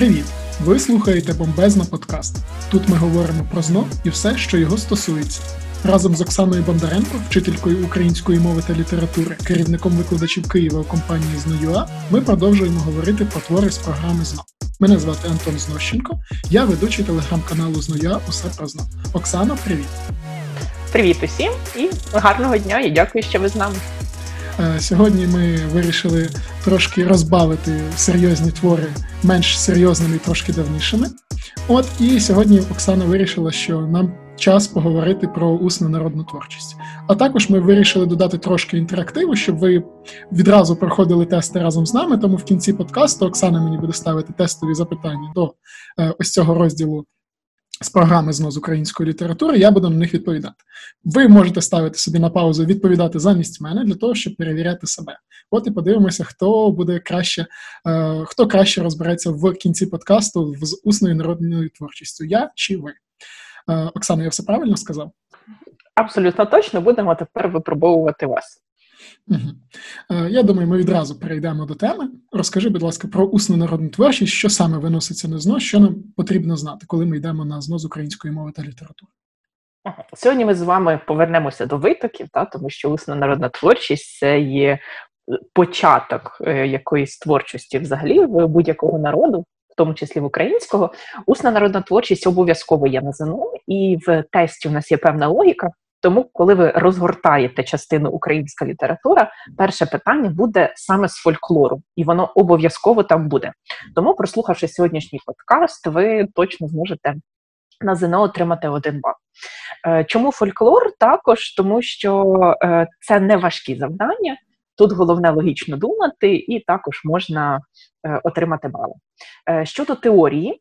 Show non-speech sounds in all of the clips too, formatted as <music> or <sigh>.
Привіт! Ви слухаєте Бомбезна подкаст. Тут ми говоримо про ЗНО і все, що його стосується. Разом з Оксаною Бондаренко, вчителькою української мови та літератури, керівником викладачів Києва у компанії ЗНОЮА, ми продовжуємо говорити про твори з програми ЗНО. Мене звати Антон Знощенко, я ведучий телеграм-каналу ЗНОЮА Усе про ЗНО. Оксана, привіт! Привіт усім і гарного дня! І дякую, що ви з нами. Сьогодні ми вирішили трошки розбавити серйозні твори менш серйозними трошки давнішими. От і сьогодні Оксана вирішила, що нам час поговорити про усну народну творчість. А також ми вирішили додати трошки інтерактиву, щоб ви відразу проходили тести разом з нами. Тому в кінці подкасту Оксана мені буде ставити тестові запитання до е, ось цього розділу з програми знос української літератури, я буду на них відповідати. Ви можете ставити собі на паузу, відповідати замість мене для того, щоб перевіряти себе. От і подивимося, хто буде краще, е, хто краще розбереться в кінці подкасту з усною народною творчістю. Я чи ви? Е, Оксана, я все правильно сказав? Абсолютно точно будемо тепер випробовувати вас. Угу. Я думаю, ми відразу перейдемо до теми. Розкажи, будь ласка, про усну народну творчість, що саме виноситься на ЗНО, що нам потрібно знати, коли ми йдемо на ЗНО з української мови та літератури. Сьогодні ми з вами повернемося до витоків, та, тому що усна народна творчість це є початок е, якоїсь творчості взагалі в будь-якого народу. В тому числі в українського, усна народна творчість обов'язково є на ЗНО, і в тесті у нас є певна логіка, тому, коли ви розгортаєте частину українська література, перше питання буде саме з фольклору, і воно обов'язково там буде. Тому, прослухавши сьогоднішній подкаст, ви точно зможете на ЗНО отримати один бал. Е, чому фольклор? Також тому, що е, це не важкі завдання. Тут головне логічно думати, і також можна е, отримати бали. Щодо теорії,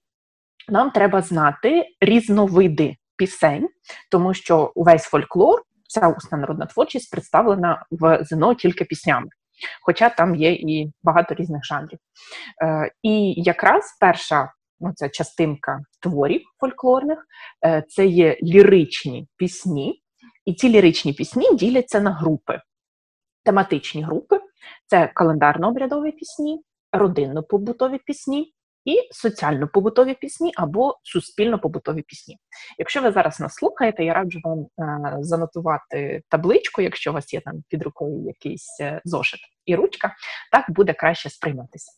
нам треба знати різновиди пісень, тому що увесь фольклор, вся усна народна творчість представлена в ЗНО тільки піснями. Хоча там є і багато різних жанрів. Е, І якраз перша ну, частинка творів фольклорних е, це є ліричні пісні, і ці ліричні пісні діляться на групи. Тематичні групи це календарно-обрядові пісні, родинно-побутові пісні і соціально-побутові пісні або суспільно-побутові пісні. Якщо ви зараз нас слухаєте, я раджу вам е, занотувати табличку, якщо у вас є там під рукою якийсь е, зошит і ручка, так буде краще сприйматися.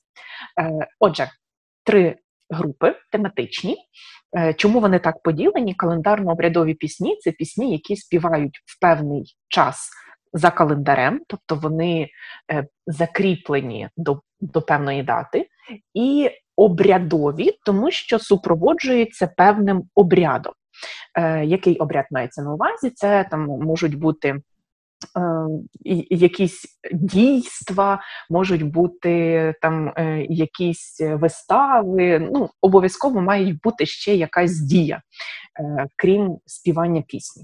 Е, отже, три групи тематичні. Чому вони так поділені? Календарно-обрядові пісні це пісні, які співають в певний час. За календарем, тобто вони закріплені до до певної дати, і обрядові, тому що супроводжуються певним обрядом. Е, Який обряд мається на увазі? Це там можуть бути е, якісь дійства, можуть бути там е, якісь вистави. Ну, Обов'язково має бути ще якась дія, е, крім співання пісні.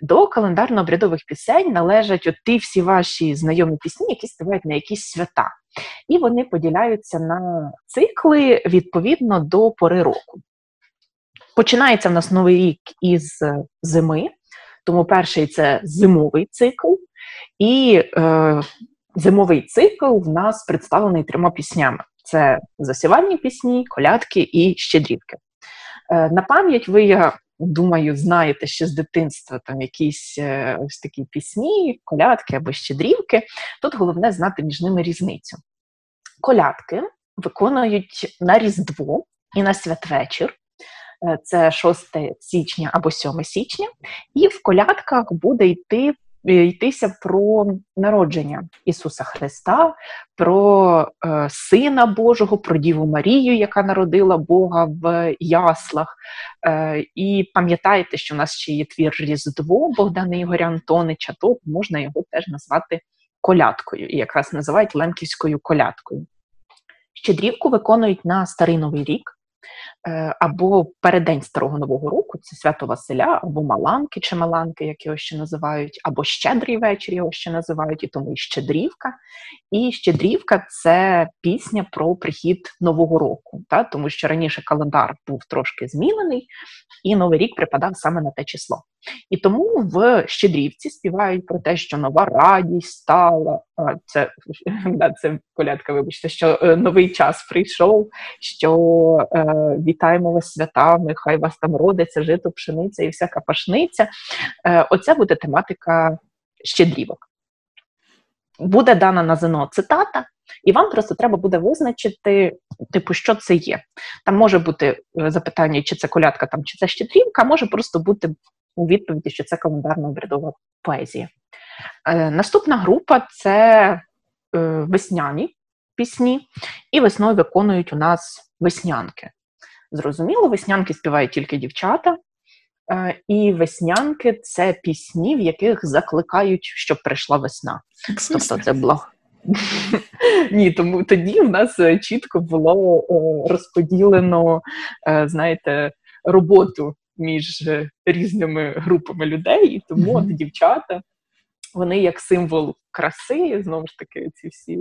До календарно-обрядових пісень належать от ті всі ваші знайомі пісні, які співають на якісь свята. І вони поділяються на цикли відповідно до пори року. Починається в нас новий рік із зими, тому перший це зимовий цикл, і е, зимовий цикл в нас представлений трьома піснями: це засівальні пісні, колядки і щедрівки. Е, На пам'ять ви, я думаю, знаєте ще з дитинства там якісь е, ось такі пісні, колядки або щедрівки. Тут головне знати між ними різницю. Колядки виконують на Різдво і на святвечір. Е, це 6 січня або 7 січня, і в колядках буде йти йтися про народження Ісуса Христа, про е, Сина Божого, про Діву Марію, яка народила Бога в яслах. Е, І пам'ятаєте, що в нас ще є твір Різдво Богдана Ігоря Антонича, то можна його теж назвати колядкою, і якраз називають лемківською колядкою. Щедрівку виконують на Старий Новий рік. Е, або переддень старого нового року, це свято Василя, або Маланки чи Маланки, як його ще називають, або Щедрий вечір його ще називають, і тому і Щедрівка. І Щедрівка це пісня про прихід Нового року, та? тому що раніше календар був трошки змінений, і Новий рік припадав саме на те число. І тому в Щедрівці співають про те, що нова радість стала, це <laughs> да, це колядка, вибачте, що е, новий час прийшов, що е, вітаємо вас святами, хай вас там родиться, жито, пшениця і всяка пашниця. Е, Оце буде тематика щедрівок. Буде дана на ЗНО цитата, і вам просто треба буде визначити, типу, що це є. Там може бути е, запитання, чи це колядка, там, чи це щедрівка, а може просто бути у відповіді, що це календарно обрядова поезія. Е, Наступна група це весняні пісні, і весною виконують у нас веснянки. Зрозуміло, веснянки співають тільки дівчата, е, і веснянки це пісні, в яких закликають, щоб прийшла весна. Тобто це благ. <laughs> Ні, тому тоді в нас е, чітко було е, розподілено, знаєте, роботу між різними групами людей, і тому от дівчата, вони як символ краси, знову ж таки, ці всі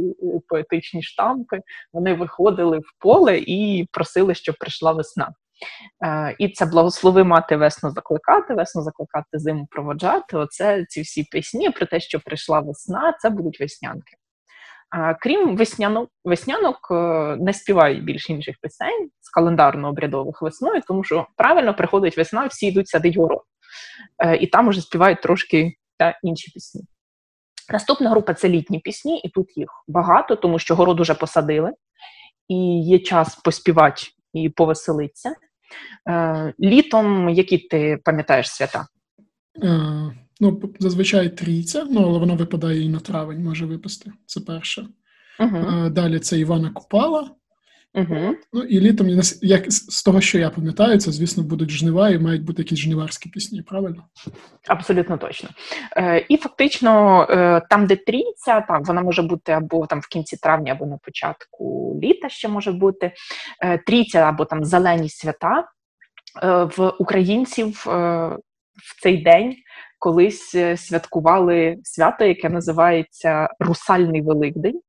поетичні штампи, вони виходили в поле і просили, щоб прийшла весна. І це благослови мати весну закликати, весну закликати зиму проводжати. Оце ці всі пісні про те, що прийшла весна, це будуть веснянки. Крім веснянок, веснянок, е, не співають більш інших пісень з календарно-обрядових весною, тому що правильно приходить весна, всі йдуть садить город. Е, і там уже співають трошки та, інші пісні. Наступна група це літні пісні, і тут їх багато, тому що город уже посадили, і є час поспівати і повеселитися. Е, літом, які ти пам'ятаєш свята? Ну, зазвичай трійця, ну але вона випадає і на травень, може випасти. Це перше. Uh-huh. Далі це Івана Купала. Uh-huh. Ну і літом, як з того, що я пам'ятаю, це, звісно, будуть жнива і мають бути якісь жниварські пісні, правильно? Абсолютно точно. Е, І фактично, е, там, де трійця, там вона може бути або там в кінці травня, або на початку літа ще може бути. Е, Трійця або там зелені свята. Е, в українців е, в цей день колись е, святкували свято, яке називається Русальний Великдень.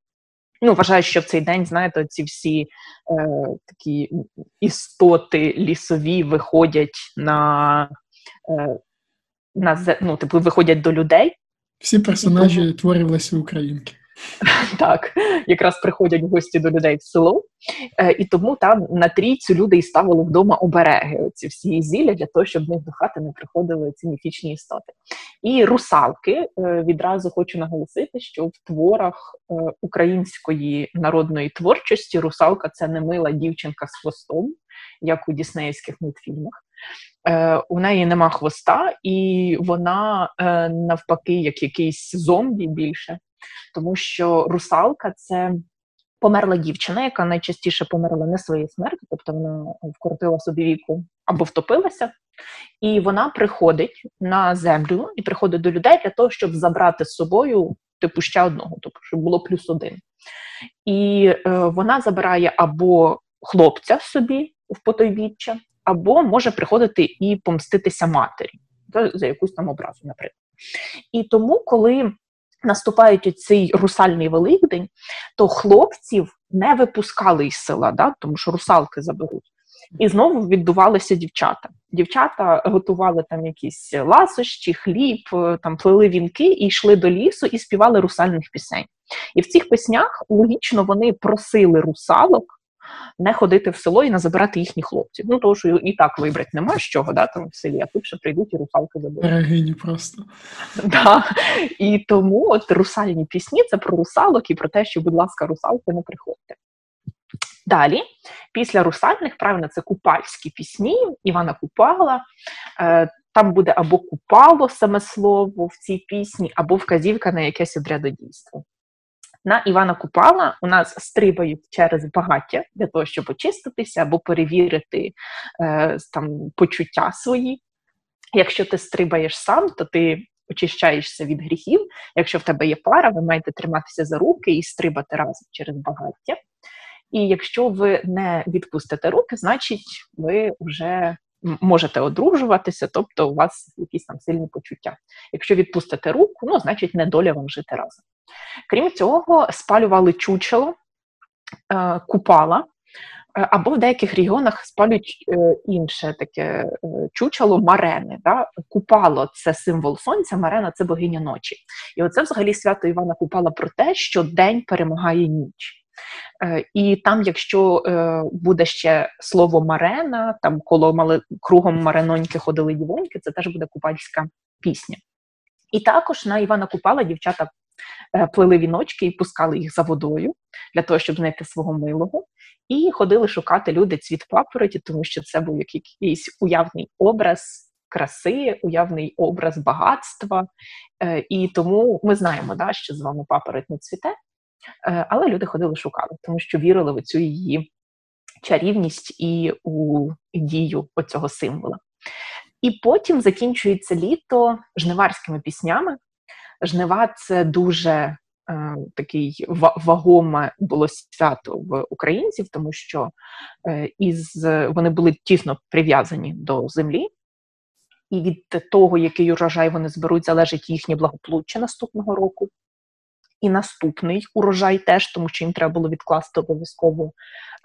Ну, вважаю, що в цей день, знаєте, ці всі е, такі істоти лісові виходять на е, на ну, типу, виходять до людей. Всі персонажі Тому... творів Лесі Українки. <laughs> Так, якраз приходять гості до людей в село, е, і тому там на трійцю люди і ставили вдома обереги. Оці всі зілля для того, щоб в них до хати не приходили ці міфічні істоти. І русалки е, відразу хочу наголосити, що в творах е, української народної творчості русалка це не мила дівчинка з хвостом, як у діснеївських мультфільмах. У неї нема хвоста, і вона навпаки, як якийсь зомбі більше тому що русалка це померла дівчина, яка найчастіше померла не своєю смертю, тобто вона вкоротила собі віку або втопилася. І вона приходить на землю і приходить до людей для того, щоб забрати з собою типу ще одного, тобто щоб було плюс один. І е, вона забирає або хлопця собі в потойбіччя, або може приходити і помститися матері за якусь там образу, наприклад. І тому, коли наступають цей русальний великдень, то хлопців не випускали із села, да, тому що русалки заберуть. І знову відбувалися дівчата. Дівчата готували там якісь ласощі, хліб, е, там плели вінки і йшли до лісу і співали русальних пісень. І в цих піснях логічно вони просили русалок не ходити в село і не забирати їхніх хлопців. Ну, тому що і так вибрати нема з чого, да, там в селі, а тут ще прийдуть і русалки заберуть. Берегині просто. Да. І тому от русальні пісні це про русалок і про те, що, будь ласка, русалки не приходьте. Далі, після русальних, правильно, це купальські пісні, Івана Купала. Е, там буде або купало саме слово в цій пісні, або вказівка на якесь обрядодійство на Івана Купала у нас стрибають через багаття для того, щоб очиститися або перевірити е, там почуття свої. Якщо ти стрибаєш сам, то ти очищаєшся від гріхів. Якщо в тебе є пара, ви маєте триматися за руки і стрибати разом через багаття. І якщо ви не відпустите руки, значить ви вже можете одружуватися, тобто у вас якісь там сильні почуття. Якщо відпустите руку, ну значить не доля вам жити разом. Крім цього, спалювали чучело, е, купала. Е, або в деяких регіонах спалюють е, інше таке чучело марени. Да? Купало це символ сонця, марена це богиня ночі. І оце взагалі свято Івана Купала про те, що день перемагає ніч. І там, якщо буде ще слово марена, там коло мали кругом мареноньки ходили дівоньки, це теж буде купальська пісня. І також на Івана Купала дівчата плели віночки і пускали їх за водою для того, щоб знайти свого милого. І ходили шукати люди цвіт папороті, тому що це був якийсь уявний образ краси, уявний образ багатства. Е, і тому ми знаємо, да, що з вами папороть не цвіте, е, але люди ходили шукали, тому що вірили в цю її чарівність і у дію оцього символа. І потім закінчується літо жниварськими піснями. Жнива це дуже Е, такий вагоме було свято в українців, тому що е, із вони були тісно прив'язані до землі, і від того, який урожай вони зберуть, залежить їхнє благополуччя наступного року. І наступний урожай теж, тому що їм треба було відкласти обов'язково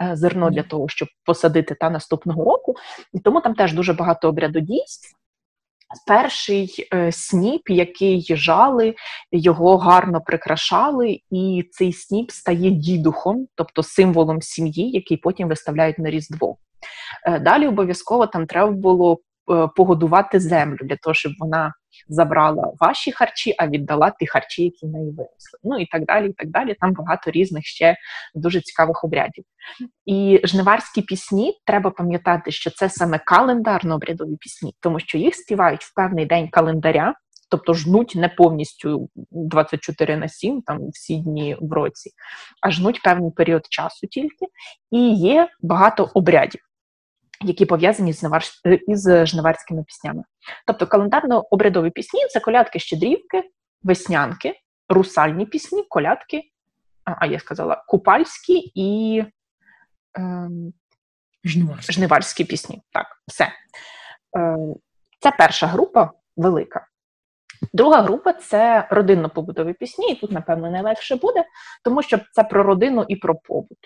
е, зерно для того, щоб посадити та наступного року. І тому там теж дуже багато обрядодійств перший е, сніп, який жали, його гарно прикрашали, і цей сніп стає дідухом, тобто символом сім'ї, який потім виставляють на Різдво. Е, далі обов'язково там треба було Е, погодувати землю для того, щоб вона забрала ваші харчі, а віддала ті харчі, які неї виросли. Ну і так далі. і так далі. Там багато різних ще дуже цікавих обрядів. І жниварські пісні треба пам'ятати, що це саме календарно-обрядові пісні, тому що їх співають в певний день календаря. Тобто жнуть не повністю 24 на 7, там всі дні в році, а жнуть певний період часу тільки, і є багато обрядів які пов'язані з із жниварськими піснями. Тобто календарно-обрядові пісні це колядки, щедрівки, веснянки, русальні пісні, колядки, а я сказала, купальські і е, жниварські. жниварські пісні. Так, все. Е, Це перша група велика. Друга група це родинно-побутові пісні, і тут, напевно, найлегше буде, тому що це про родину і про побут.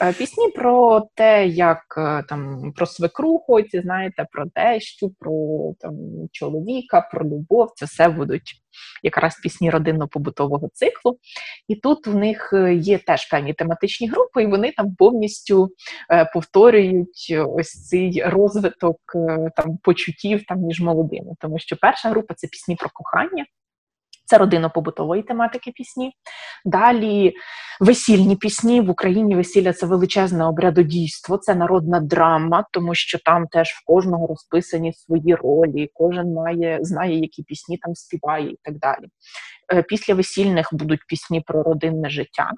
Е, пісні про те, як е, там про свекруху, ці знаєте, про тещу, про там чоловіка, про любов. Це все будуть якраз пісні родинно-побутового циклу. І тут в них е, є теж певні тематичні групи, і вони там повністю повторюють ось цей розвиток там почуттів там між молодими. Тому що перша група це пісні про кохання. Це родинно-побутової тематики пісні. Далі весільні пісні в Україні весілля це величезне обрядодійство, це народна драма, тому що там теж в кожного розписані свої ролі, кожен має знає, які пісні там співає і так далі. Е, після весільних будуть пісні про родинне життя.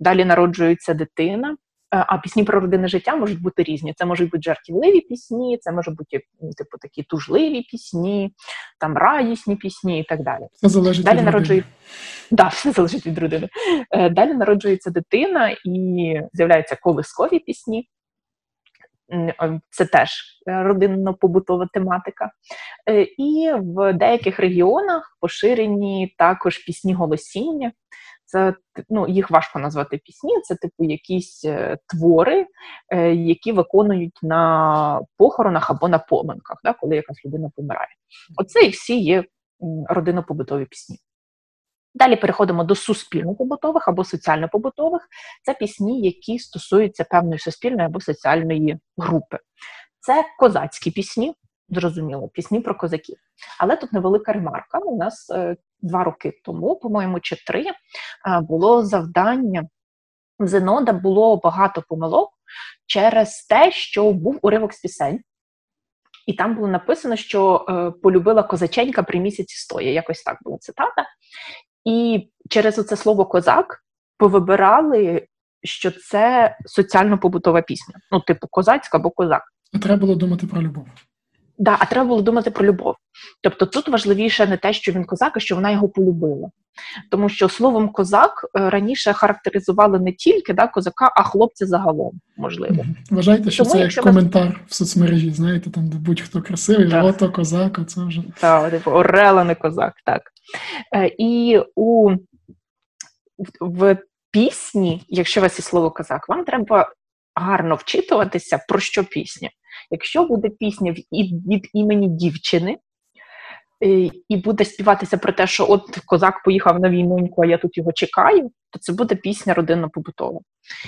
Далі народжується дитина. Е, а пісні про родинне життя можуть бути різні. Це можуть бути жартівливі пісні, це можуть бути типу такі тужливі пісні, там радісні пісні і так далі. Залежить далі від народжує... Да, все залежить від родини. Е, далі народжується дитина і з'являються колискові пісні. Е, це теж родинно-побутова тематика. І в деяких регіонах поширені також пісні голосіння. Це ну, їх важко назвати пісні, це типу якісь е, твори, е, які виконують на похоронах або на поминках, да, коли якась людина помирає. Оце і всі є родинно-побутові пісні. Далі переходимо до суспільно-побутових або соціально-побутових. Це пісні, які стосуються певної суспільної або соціальної групи. Це козацькі пісні, зрозуміло, пісні про козаків. Але тут невелика ремарка. У нас е, два роки тому, по-моєму, чи три, е, було завдання. В Зенода було багато помилок через те, що був уривок з пісень, і там було написано, що е, полюбила козаченька при місяці стоя. Якось так була цитата. І через оце слово козак повибирали, що це соціально-побутова пісня. Ну, типу, козацька або козак. Треба було думати про любов. Да, а треба було думати про любов. Тобто тут важливіше не те, що він козак, а що вона його полюбила. Тому що словом козак е, раніше характеризували не тільки да, козака, а хлопця загалом, можливо. Вважайте, що Тому, це як коментар вас... в соцмережі, знаєте, там де будь-хто красивий, так. ото козак, оце вже. Так, типу, орела не козак, так. Е, і у в пісні, якщо у вас є слово козак, вам треба гарно вчитуватися, про що пісня. Якщо буде пісня від імені дівчини, е, і буде співатися про те, що от козак поїхав на війноньку, а я тут його чекаю, то це буде пісня родинно-побутова.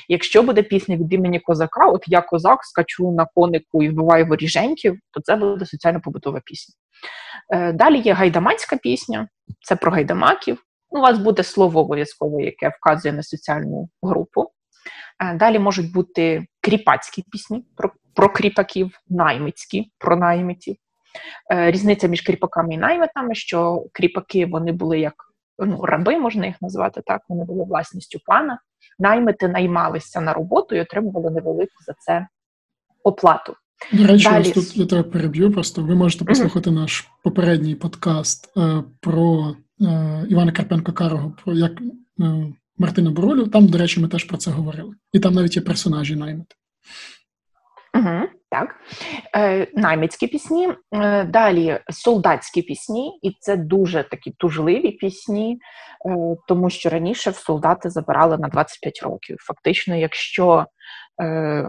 Якщо буде пісня від імені козака, от я козак скачу на конику і вбиваю воріженьків, то це буде соціально-побутова пісня. Е, далі є гайдамацька пісня, це про гайдамаків. У вас буде слово обов'язково, яке вказує на соціальну групу. Е, далі можуть бути кріпацькі пісні про про кріпаків, наймицькі про наймитів. Е, різниця між кріпаками і наймитами, що кріпаки вони були як ну, раби, можна їх назвати так, вони були власністю пана. Наймити наймалися на роботу і отримували невелику за це оплату. До речі, Далі... ось тут я тебе переб'ю. Просто ви можете послухати mm-hmm. наш попередній подкаст е, про е, Івана Карпенко Карого, про як е, Мартина Боролю. Там, до речі, ми теж про це говорили. І там навіть є персонажі наймити. Угу, Так. Е, Наймицькі пісні, е, далі солдатські пісні, і це дуже такі тужливі пісні, е, тому що раніше в солдати забирали на 25 років. Фактично, якщо е,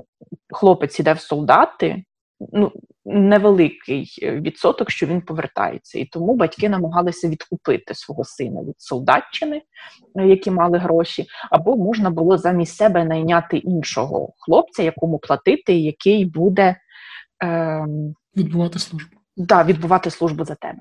хлопець іде в солдати, ну, невеликий відсоток, що він повертається. І тому батьки намагалися відкупити свого сина від солдатчини, які мали гроші, або можна було замість себе найняти іншого хлопця, якому платити, який буде е, відбувати службу. Да, відбувати службу за тебе.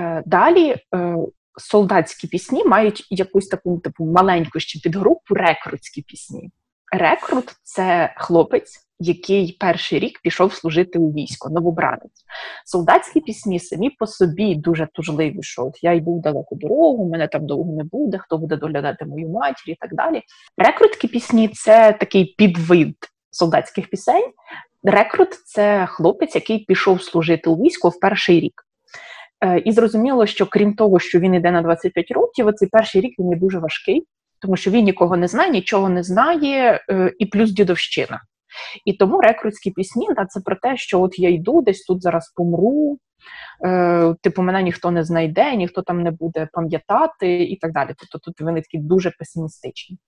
Е, Далі. Е, Солдатські пісні мають якусь таку типу маленьку ще підгрупу рекрутські пісні. Рекрут це хлопець, який перший рік пішов служити у військо, новобранець. Солдатські пісні самі по собі дуже тужливі, що от я йду в далеку дорогу, мене там довго не буде, хто буде доглядати мою матір і так далі. Рекрутські пісні це такий підвид солдатських пісень. Рекрут це хлопець, який пішов служити у військо в перший рік. Е, і зрозуміло, що крім того, що він йде на 25 років, оцей перший рік він є дуже важкий, тому що він нікого не знає, нічого не знає, е, і плюс дідовщина. І тому рекрутські пісні да, це про те, що от я йду, десь тут зараз помру, е, типу, мене ніхто не знайде, ніхто там не буде пам'ятати і так далі. Тобто тут вони такі дуже песимістичні.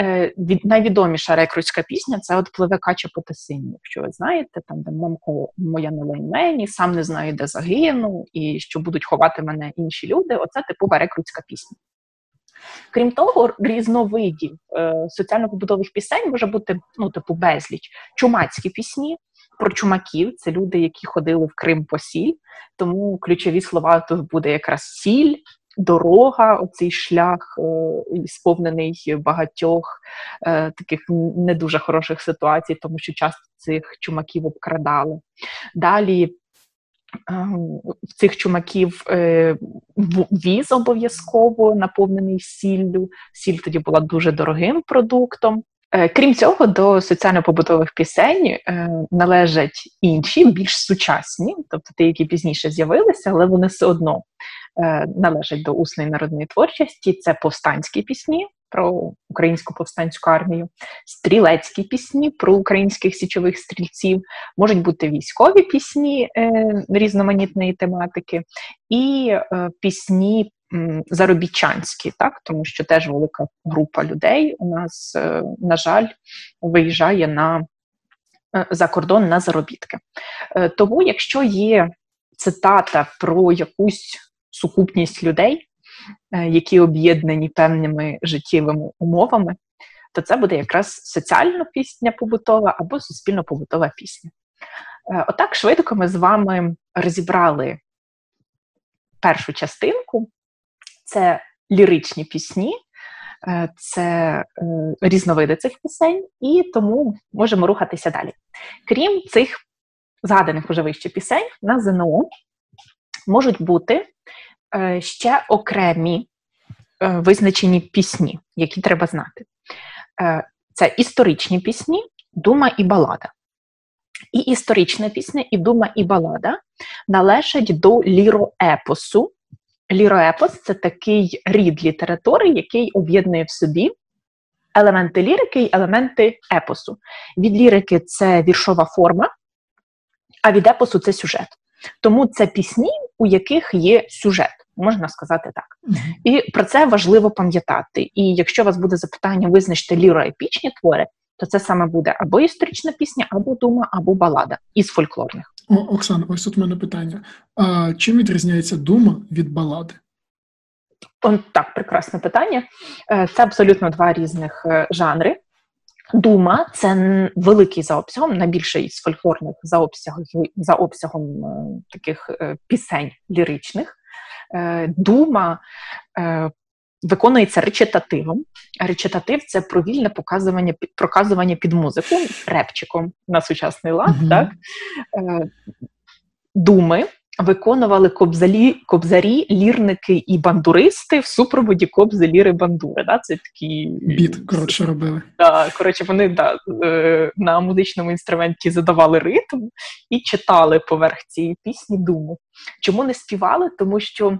Е, від, Найвідоміша рекрутська пісня це от пливе кача по тесині, якщо ви знаєте, там де мамко моя на мені, сам не знаю, де загину, і що будуть ховати мене інші люди. Оце типова рекрутська пісня. Крім того, різновидів е, соціально-побутових пісень може бути ну, типу, безліч. Чумацькі пісні про чумаків це люди, які ходили в Крим по сіль. Тому ключові слова тут буде якраз сіль, дорога, оцей шлях, е, сповнений багатьох е, таких не дуже хороших ситуацій, тому що часто цих чумаків обкрадали. Далі в цих чумаків е, віз обов'язково наповнений сіллю. Сіль тоді була дуже дорогим продуктом. Е, крім цього, до соціально-побутових пісень е, належать інші, більш сучасні, тобто ті, які пізніше з'явилися, але вони все одно належать до усної народної творчості. Це повстанські пісні, про українську повстанську армію, стрілецькі пісні про українських січових стрільців, можуть бути військові пісні е, різноманітної тематики, і е, пісні м, заробітчанські, так тому що теж велика група людей у нас, е, на жаль, виїжджає на е, за кордон на заробітки. Е, тому, якщо є цитата про якусь сукупність людей. Е, які об'єднані певними життєвими умовами, то це буде якраз соціальна пісня побутова або суспільно-побутова пісня. Е, отак швидко ми з вами розібрали першу частинку: це ліричні пісні, е, це різновиди цих пісень, і тому можемо рухатися далі. Крім цих згаданих уже вище пісень, на ЗНО можуть бути ще окремі е, визначені пісні, які треба знати. Е, це історичні пісні, дума і балада. І історична пісня, і дума, і балада належать до ліроепосу. Ліроепос це такий рід літератури, який об'єднує в собі елементи лірики і елементи епосу. Від лірики це віршова форма, а від епосу це сюжет. Тому це пісні, у яких є сюжет, можна сказати так. І про це важливо пам'ятати. І якщо у вас буде запитання, визначте ліроепічні твори, то це саме буде або історична пісня, або дума, або балада із фольклорних. О, Оксана, ось тут у мене питання: а чим відрізняється дума від балади? Так, прекрасне питання. Е, це абсолютно два різних е, жанри. Дума це великий за обсягом, найбільший з фольклорних за обсягом за обсягом е, таких пісень ліричних. Дума виконується речитативом. Речитатив це провільне показування проказування під музику репчиком на сучасний лад. Uh-huh. Так? Думи виконували кобзалі, кобзарі, лірники і бандуристи в супроводі кобзи, ліри, бандури. Да? Це такі біт коротше робили. Да, коротше, вони да, е, на музичному інструменті задавали ритм і читали поверх цієї пісні думу. Чому не співали? Тому що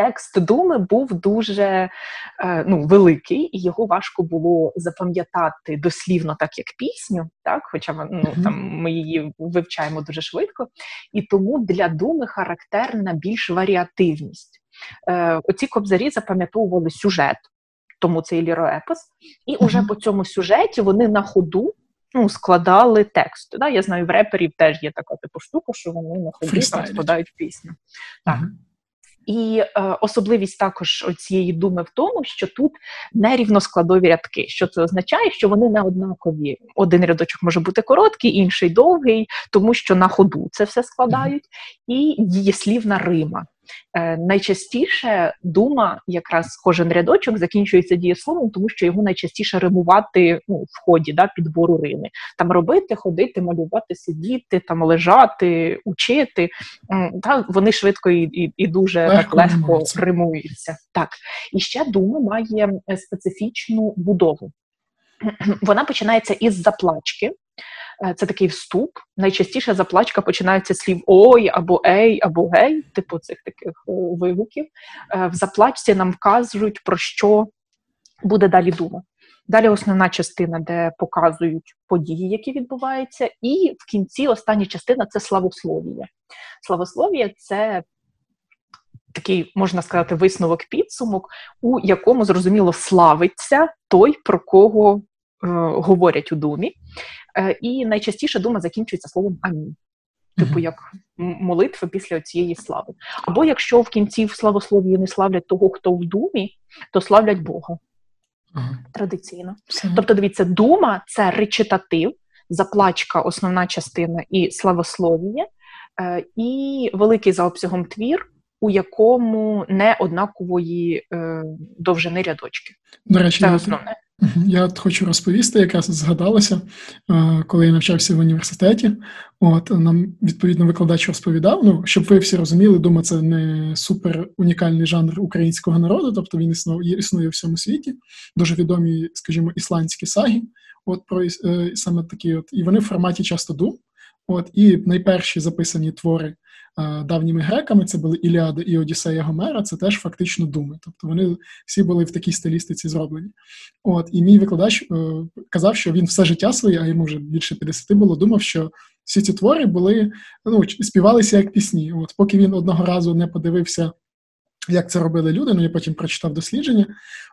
текст думи був дуже е, ну, великий, і його важко було запам'ятати дослівно, так як пісню, так, хоча ну, там ми її вивчаємо дуже швидко. І тому для думи характерна більш варіативність. Е, Оці кобзарі запам'ятовували сюжет, тому це і ліроепос, і уже по цьому сюжеті вони на ходу. Ну, складали текст. Да? Я знаю, в реперів теж є така типу штука, що вони на ходу складають пісню. Так. Uh-huh. І е, особливість також цієї думи в тому, що тут нерівноскладові рядки. Що це означає? Що вони не однакові. Один рядочок може бути короткий, інший довгий, тому що на ходу це все складають, і дієслівна рима. Е, Найчастіше дума, якраз кожен рядочок закінчується дієсловом, тому що його найчастіше римувати ну, в ході да, підбору рими. Там робити, ходити, малювати, сидіти, там лежати, учити. Та, Вони швидко і і, і дуже легко так легко римуються. Так. І ще дума має специфічну будову. <clears throat> Вона починається із заплачки. Е, це такий вступ. Найчастіше заплачка починається слів ой або ей, або гей, типу цих таких е, вигуків. Е, в заплачці нам вказують, про що буде далі дума. Далі основна частина, де показують події, які відбуваються, і в кінці остання частина це славослов'я. Славослов'я це такий, можна сказати, висновок підсумок, у якому зрозуміло славиться той, про кого е, говорять у думі. Е, і найчастіше дума закінчується словом амінь. Типу, як молитва після цієї слави. Або якщо в кінці в славослов'ї не славлять того, хто в думі, то славлять Бога. Ага. Традиційно. Тобто, дивіться, дума це речитатив, заплачка, основна частина і славослов'я, е, і великий за обсягом твір, у якому не однакової е, довжини рядочки. До речі, це основне. Я от хочу розповісти, якраз згадалося, е, коли я навчався в університеті. От нам відповідно викладач розповідав. Ну щоб ви всі розуміли, думаю, це не супер унікальний жанр українського народу, тобто він існує існує в всьому світі. Дуже відомі, скажімо, ісландські саги. От про е, саме такі, от і вони в форматі часто дум. От і найперші записані твори давніми греками, це були Іліада і Одіссея Гомера, це теж фактично думи. Тобто вони всі були в такій стилістиці зроблені. От І мій викладач е, казав, що він все життя своє, а йому вже більше 50 було, думав, що всі ці твори були ну, співалися як пісні. От Поки він одного разу не подивився як це робили люди, ну я потім прочитав дослідження.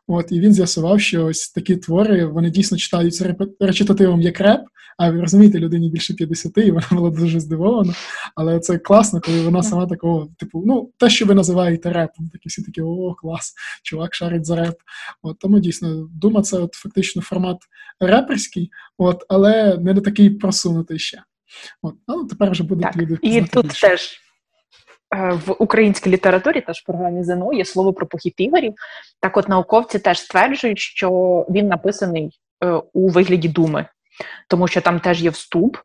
От і він з'ясував, що ось такі твори вони дійсно читаються речитативом як реп. А ви розумієте, людині більше 50, і вона була дуже здивована. Але це класно, коли вона сама такого, типу, ну, те, що ви називаєте репом, такі всі такі, о, клас, чувак шарить за реп. От Тому дійсно, дума, це от фактично формат реперський, от, але не такий просунутий ще. От, Але тепер вже будуть так. люди. І тут більше. теж. Е, в українській літературі, теж в програмі ЗНО, є слово про похід ігорів. Так, от науковці теж стверджують, що він написаний е, у вигляді думи, тому що там теж є вступ,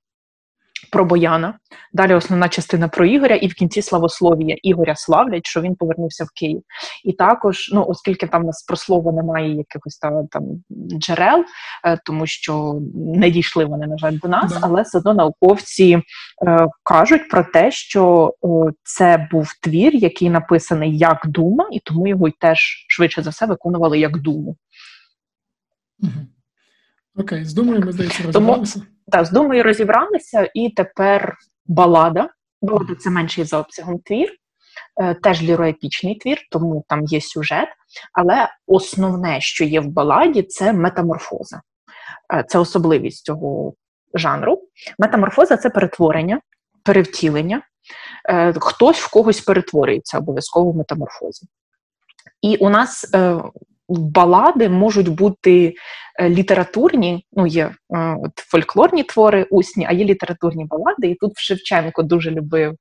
про Бояна. Далі основна частина про Ігоря, і в кінці славословія Ігоря славлять, що він повернувся в Київ. І також, ну оскільки там у нас про слово немає якихось там, там джерел, е, тому що не дійшли вони, на жаль, до нас, але все одно науковці е, кажуть про те, що е, це був твір, який написаний як дума, і тому його й теж швидше за все виконували як думу. Окей, з думою ми здається розібралися. Так, з думою розібралися, і тепер балада. Балада це менший за обсягом твір, е, теж ліроепічний твір, тому там є сюжет. Але основне, що є в баладі, це метаморфоза. Е, це особливість цього жанру. Метаморфоза це перетворення, перевтілення. Е, хтось в когось перетворюється обов'язково в метаморфозі. І у нас балади можуть бути літературні, ну є от фольклорні твори усні, а є літературні балади. І тут Шевченко дуже любив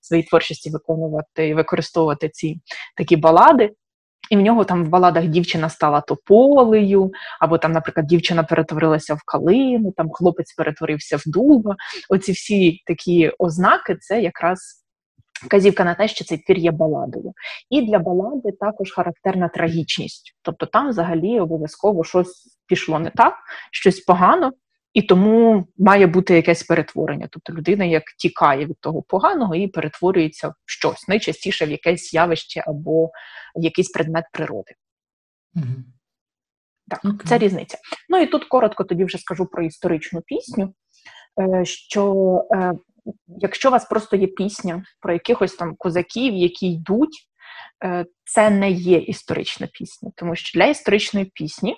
в своїй творчості виконувати і використовувати ці такі балади. І в нього там в баладах дівчина стала тополею, або там, наприклад, дівчина перетворилася в калину, там хлопець перетворився в дуба. Оці всі такі ознаки це якраз вказівка на те, що цей твір є баладою. І для балади також характерна трагічність. Тобто там взагалі обов'язково щось пішло не так, щось погано. І тому має бути якесь перетворення. Тобто людина як тікає від того поганого і перетворюється в щось, найчастіше в якесь явище або в якийсь предмет природи. Угу. Так, okay. це різниця. Ну і тут коротко тоді вже скажу про історичну пісню. Е, що е, якщо у вас просто є пісня про якихось там козаків, які йдуть, е, це не є історична пісня, тому що для історичної пісні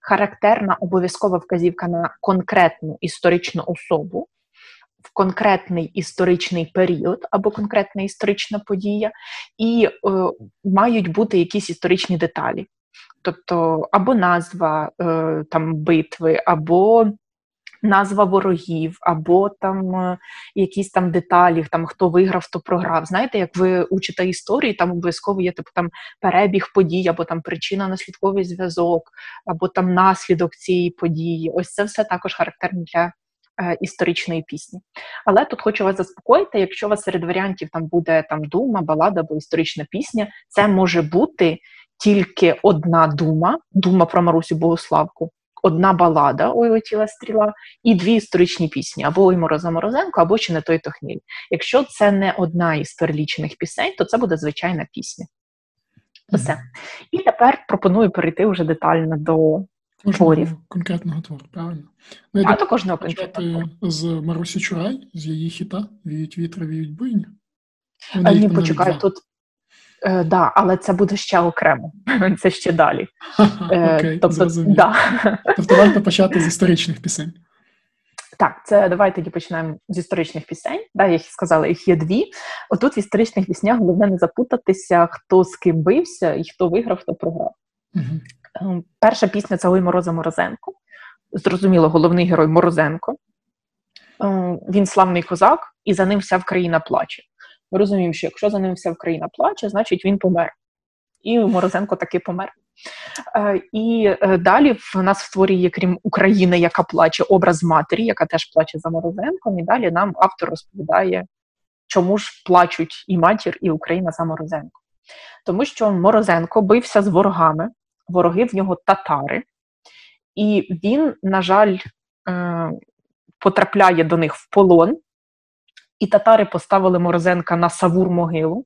характерна обов'язкова вказівка на конкретну історичну особу, в конкретний історичний період або конкретна історична подія, і е, мають бути якісь історичні деталі. Тобто або назва е, там битви, або назва ворогів, або там е, якісь там деталі, там хто виграв, хто програв. Знаєте, як ви учите історії, там обов'язково є типу там перебіг подій, або там причина наслідковий зв'язок, або там наслідок цієї події. Ось це все також характерно для. Е, історичної пісні. Але тут хочу вас заспокоїти, якщо у вас серед варіантів там буде там дума, балада або історична пісня, це може бути тільки одна дума, дума про Марусю Богославку, одна балада Ой летіла стріла, і дві історичні пісні або Ой Мороза Морозенко, або чи не той то хміль. Якщо це не одна із перелічених пісень, то це буде звичайна пісня. Все. І тепер пропоную перейти вже детально до творів. конкретного твору, правильно. Ну, а до кожного конкретного з Марусі Чурай, з її хіта Віють вітра, віють буйні. Ні, почекай, тут Е, да, але це буде ще окремо. <laughs> Це ще далі. Е, окей, тобто, да. тобто варто почати з історичних пісень. Так, це давай тоді починаємо з історичних пісень. Да, Я сказала, їх є дві. Отут в історичних піснях головне не запутатися, хто з ким бився і хто виграв, хто програв. Угу. Перша пісня це Ой Мороза Морозенко. Зрозуміло, головний герой Морозенко. Він славний козак, і за ним вся Вкраїна плаче. Ми розуміємо, що якщо за ним вся Україна плаче, значить він помер. І Морозенко таки помер. Е, і е, далі в нас в творі є, крім України, яка плаче образ матері, яка теж плаче за Морозенком. І далі нам автор розповідає, чому ж плачуть і матір, і Україна за Морозенко. Тому що Морозенко бився з ворогами, вороги в нього татари, і він, на жаль, е, потрапляє до них в полон. І татари поставили Морозенка на Савур могилу,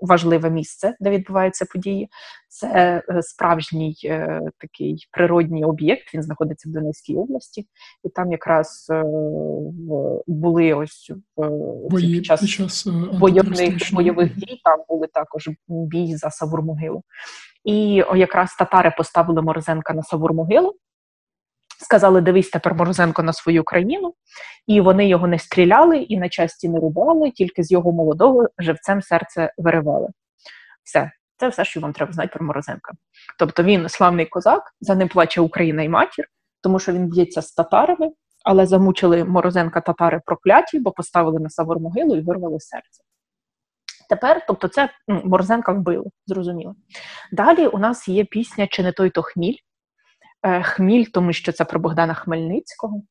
важливе місце, де відбуваються події. Це е, справжній е, такий природній об'єкт. Він знаходиться в Донецькій області, і там якраз е, були ось в Бої, під час, під час бойових бойових дій. Там були також бій за Савур могилу. І якраз татари поставили Морозенка на Савур могилу сказали: дивись тепер Морозенко на свою країну, і вони його не стріляли і на часті не рубали, тільки з його молодого живцем серце виривали. Все, це все, що вам треба знати про Морозенка. Тобто він славний козак, за ним плаче Україна і матір, тому що він б'ється з татарами, але замучили Морозенка татари прокляті, бо поставили на Савор могилу і вирвали серце. Тепер, тобто, це ну, Морозенка вбили, зрозуміло. Далі у нас є пісня Чи не той то хміль, хміль, тому що це про Богдана Хмельницького.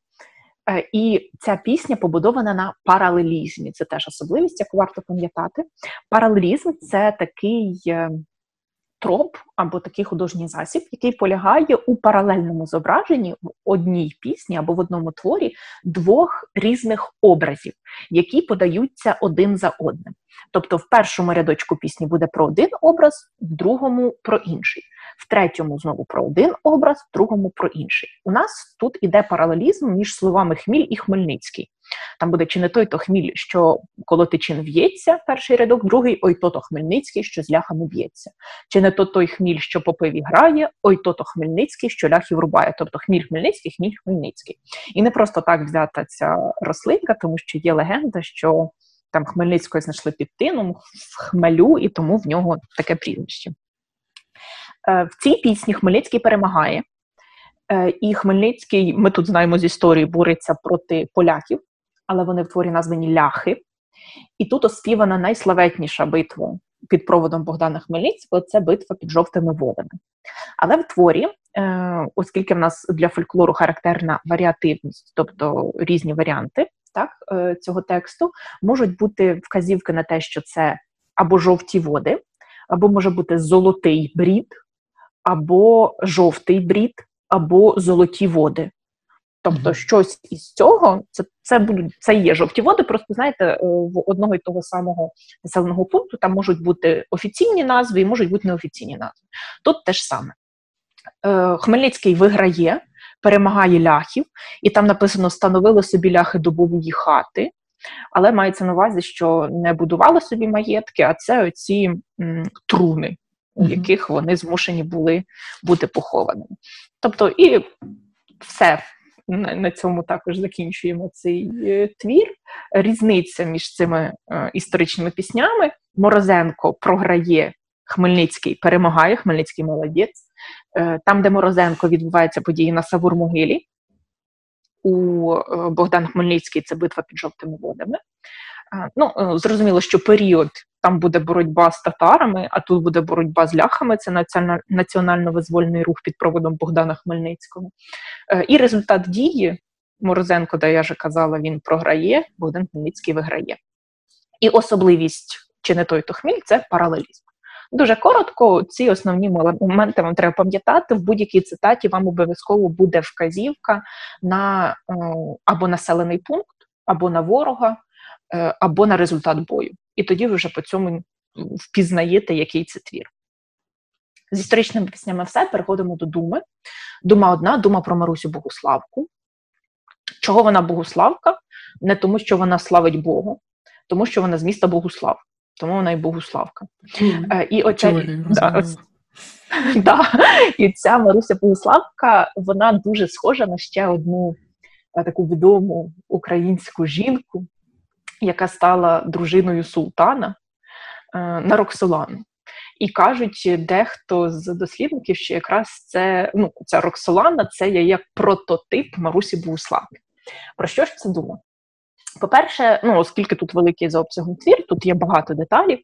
Е, і ця пісня побудована на паралелізмі. Це теж особливість, яку варто пам'ятати. Паралелізм це такий е, троп або такий художній засіб, який полягає у паралельному зображенні в одній пісні або в одному творі двох різних образів, які подаються один за одним. Тобто, в першому рядочку пісні буде про один образ, в другому про інший. В третьому знову про один образ, в другому про інший. У нас тут іде паралелізм між словами хміль і Хмельницький. Там буде чи не той то хміль, що коло тичин в'ється, перший рядок, другий ой то-то Хмельницький, що з ляхами б'ється. Чи не то той хміль, що по пиві грає, ой то-то Хмельницький, що ляхів рубає. Тобто хміль Хмельницький, хміль Хмельницький. І не просто так взята ця рослинка, тому що є легенда, що там Хмельницького знайшли під тином в хмелю, і тому в нього таке прізвище. Е, в цій пісні Хмельницький перемагає. Е, і Хмельницький, ми тут знаємо з історії, бореться проти поляків, але вони в творі названі ляхи. І тут оспівана найславетніша битва під проводом Богдана Хмельницького це битва під жовтими водами. Але в творі, е, оскільки в нас для фольклору характерна варіативність, тобто різні варіанти так, цього тексту, можуть бути вказівки на те, що це або жовті води, або може бути золотий брід, або жовтий брід, або золоті води. Тобто, щось із цього, це це, будуть, це є жовті води. Просто знаєте, е, в одного і того самого населеного пункту там можуть бути офіційні назви і можуть бути неофіційні назви. Тут те ж саме. Е, Хмельницький виграє, перемагає ляхів, і там написано: становили собі ляхи добової хати. Але мається на увазі, що не будували собі маєтки, а це оці м, труни, у яких вони змушені були бути похованими. Тобто, і все. На цьому також закінчуємо цей е, твір. Різниця між цими е, історичними піснями. Морозенко програє, Хмельницький перемагає, Хмельницький молодець. Е, там, де Морозенко відбуваються події на Савур-Могилі, у Богдан Хмельницький це битва під жовтими водами. Ну, е, Зрозуміло, що період там буде боротьба з татарами, а тут буде боротьба з ляхами. Це національно-визвольний рух під проводом Богдана Хмельницького. Е, і результат дії Морозенко, де я вже казала, він програє, Богдан Хмельницький виграє. І особливість чи не той то хміль це паралелізм. Дуже коротко, ці основні моменти вам треба пам'ятати. В будь-якій цитаті вам обов'язково буде вказівка на е, або населений пункт, або на ворога, е, або на результат бою. І тоді ви вже по цьому впізнаєте, який це твір. З історичними піснями все, переходимо до думи. Дума одна, дума про Марусю Богуславку. Чого вона Богуславка? Не тому, що вона славить Бога, тому що вона з міста Богуслав тому вона і Богуславка. Mm. І оця, да, <laughs> да, і ця Маруся Богуславка, вона дуже схожа на ще одну е, таку відому українську жінку, яка стала дружиною султана е, на Роксолану. І кажуть, дехто з дослідників, що якраз це ну, ця Роксолана це є як прототип Марусі Богуславки. Про що ж це думає? По-перше, ну оскільки тут великий за обсягом твір, тут є багато деталів.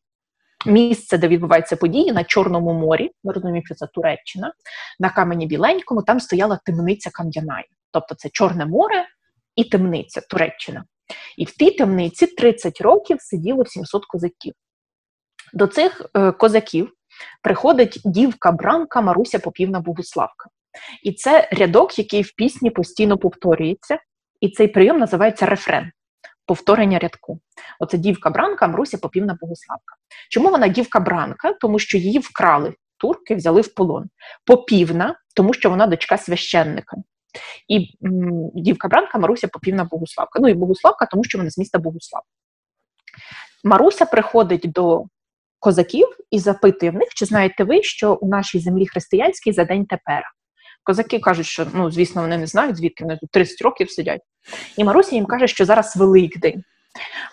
Місце, де відбуваються події на Чорному морі, ми розуміємо, що це Туреччина, на камені Біленькому, там стояла темниця Кам'яная. Тобто це Чорне море і темниця Туреччина. І в тій темниці 30 років сиділо 700 козаків. До цих е, козаків приходить дівка Бранка Маруся Попівна Богуславка. І це рядок, який в пісні постійно повторюється, і цей прийом називається рефрен повторення рядку. Оце дівка Бранка, Мруся Попівна Богославка. Чому вона дівка Бранка? Тому що її вкрали турки, взяли в полон. Попівна, тому що вона дочка священника. І дівка Бранка Маруся Попівна Богуславка. Ну і Богуславка, тому що вона з міста Богуслав. Маруся приходить до козаків і запитує в них, чи знаєте ви, що у нашій землі християнській за день тепер. Козаки кажуть, що ну, звісно, вони не знають, звідки вони тут 30 років сидять. І Маруся їм каже, що зараз Великдень.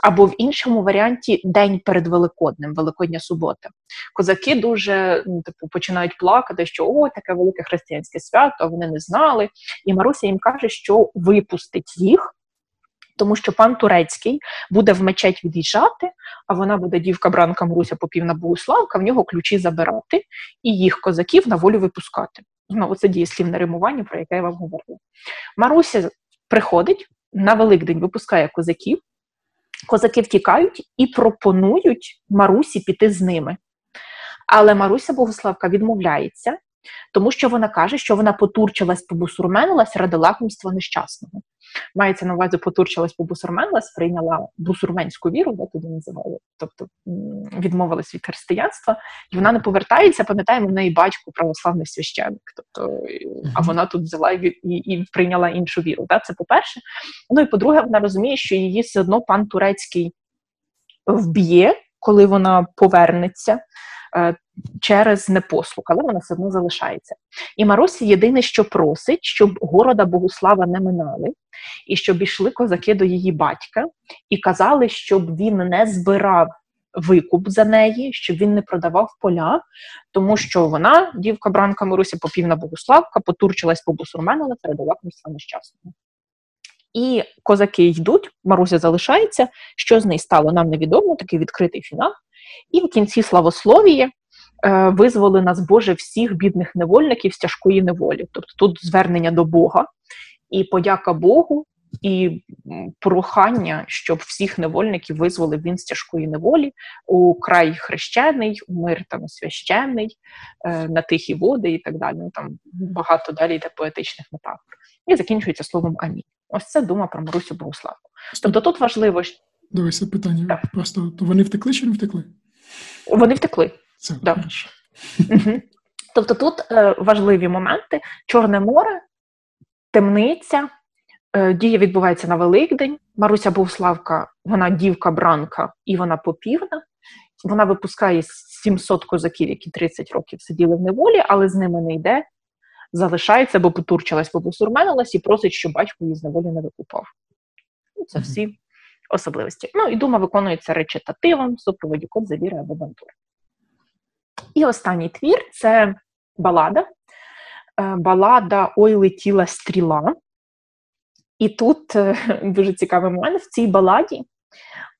Або в іншому варіанті день перед Великоднем, Великодня субота. Козаки дуже ну, типу, починають плакати, що о, таке велике християнське свято, вони не знали. І Маруся їм каже, що випустить їх, тому що пан Турецький буде в мечеть від'їжджати, а вона буде дівка бранка Маруся Попівна Богуславка, в нього ключі забирати і їх козаків на волю випускати. Ну, це дієслівне римування, про яке я вам говорила. Маруся приходить на Великдень, випускає козаків, козаки втікають і пропонують Марусі піти з ними. Але Маруся Богославка відмовляється Тому що вона каже, що вона потурчилась, побусурменилась ради лакомства нещасного. Мається на увазі потурчилась, побусурменилась, прийняла бусурменську віру, де туди називали, тобто відмовилась від християнства, і вона не повертається. Пам'ятаємо, в неї батько православний священник. Тобто, а вона тут взяла і і, і прийняла іншу віру. Да? Це по-перше. Ну і по-друге, вона розуміє, що її все одно пан турецький вб'є, коли вона повернеться. Е, через непослух, але вона все одно залишається. І Марусі єдине, що просить, щоб города Богуслава не минали, і щоб ішли козаки до її батька, і казали, щоб він не збирав викуп за неї, щоб він не продавав поля, тому що вона, дівка Бранка Марусі, попівна Богуславка, потурчилась по бусурмену, передала комусь нещасному. І козаки йдуть, Маруся залишається. Що з неї стало, нам невідомо, такий відкритий фінал. І в кінці славословії е, визволи нас Боже всіх бідних невольників з тяжкої неволі. Тобто тут звернення до Бога і подяка Богу, і прохання, щоб всіх невольників визволив він з тяжкої неволі у край хрещений, у мир там священний, е, на тихі води і так далі. Ну, Там багато далі йде поетичних метафор. І закінчується словом Амінь. Ось це дума про Марусю Богославку. Тобто тут важливо. Дивися питання. Так. Просто то вони втекли чи не втекли? Вони втекли. Це да. Угу. Тобто тут е, важливі моменти: Чорне море, темниця, е, дія відбувається на Великдень. Маруся Богославка, вона дівка-бранка і вона попівна. Вона випускає 700 козаків, які 30 років сиділи в неволі, але з ними не йде, залишається, бо потурчилась, бо посурменилась і просить, щоб батько її з неволі не викупав. Це всі особливості. Ну і дума виконується речитативом, супроводі код, завіри або бантури. І останній твір це балада. Е, балада Ой летіла стріла. І тут е, <laughs> дуже цікавий момент в цій баладі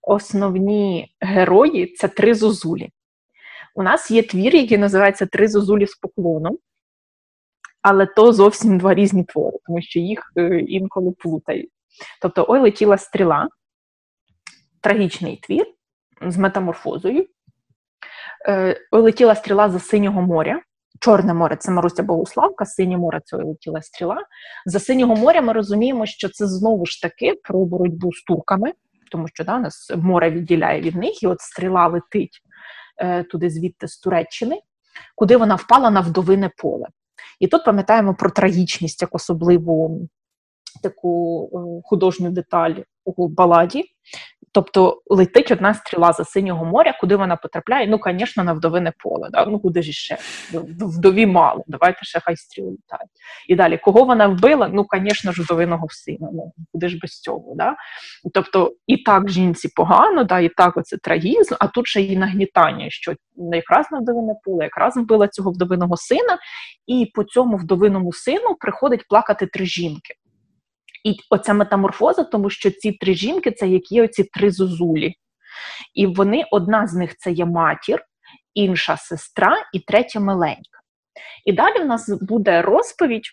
основні герої це три зозулі. У нас є твір, який називається Три зозулі з поклоном, але то зовсім два різні твори, тому що їх е, інколи плутають. Тобто, ой летіла стріла, трагічний твір з метаморфозою. Е, летіла стріла за синього моря. Чорне море це Маруся Богославка, синє море це летіла стріла. За синього моря ми розуміємо, що це знову ж таки про боротьбу з турками, тому що да, нас море відділяє від них, і от стріла летить е, туди, звідти з Туреччини, куди вона впала на вдовине поле. І тут пам'ятаємо про трагічність як особливу таку е, художню деталь у баладі. Тобто летить одна стріла за синього моря, куди вона потрапляє. Ну, звісно, на вдовине поле. Да? Ну куди ж ще? Вдові мало. Давайте ще хай стріли літають. І далі, кого вона вбила? Ну, звісно ж, вдовиного сина. Ну куди ж без цього? Да? Тобто, і так жінці погано, да, і так оце трагізм, а тут ще і нагнітання, що якраз на вдовине поле, якраз вбила цього вдовиного сина, і по цьому вдовиному сину приходить плакати три жінки. І оця метаморфоза, тому що ці три жінки це які оці три зозулі. І вони, одна з них це є матір, інша сестра і третя миленька. І далі в нас буде розповідь,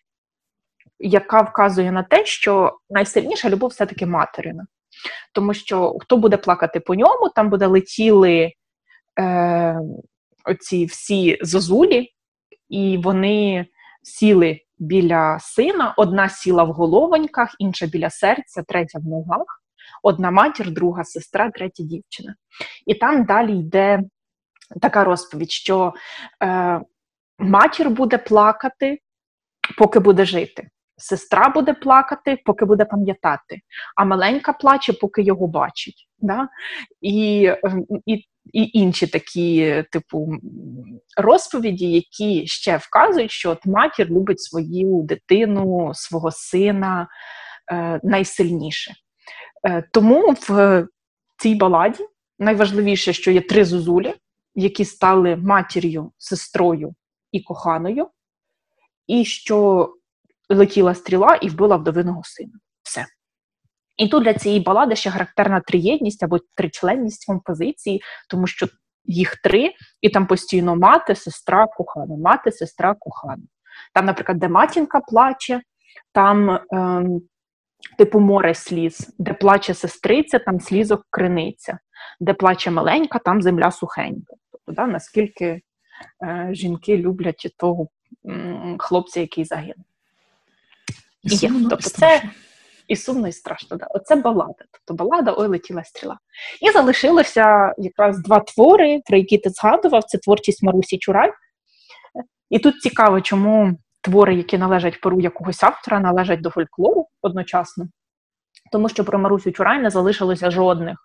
яка вказує на те, що найсильніша любов все-таки материна. Тому що хто буде плакати по ньому, там буде летіли е, оці всі зозулі, і вони сіли біля сина, одна сіла в головоньках, інша біля серця, третя в ногах, одна матір, друга сестра, третя дівчина. І там далі йде така розповідь, що е, матір буде плакати, поки буде жити. Сестра буде плакати, поки буде пам'ятати, а маленька плаче, поки його бачить. Да? І ем, і і інші такі, типу, розповіді, які ще вказують, що от матір любить свою дитину, свого сина е, найсильніше. Е, Тому в цій баладі найважливіше, що є три зозулі, які стали матір'ю, сестрою і коханою, і що летіла стріла і вбила вдовиного сина. Все. І тут для цієї балади ще характерна триєдність або тричленність композиції, тому що їх три, і там постійно мати, сестра, кохана, мати, сестра, кохана. Там, наприклад, де матінка плаче, там, ем, типу, море сліз, де плаче сестриця, там слізок криниця, де плаче маленька, там земля сухенька. Тобто, да, наскільки е, жінки люблять того хлопця, який загинув. І, і сумно, тобто і це і сумно, і страшно. Да. Оце балада. Тобто балада Ой летіла стріла. І залишилося якраз два твори, про які ти згадував: це творчість Марусі Чурай. І тут цікаво, чому твори, які належать перу якогось автора, належать до фольклору одночасно, тому що про Марусю Чурай не залишилося жодних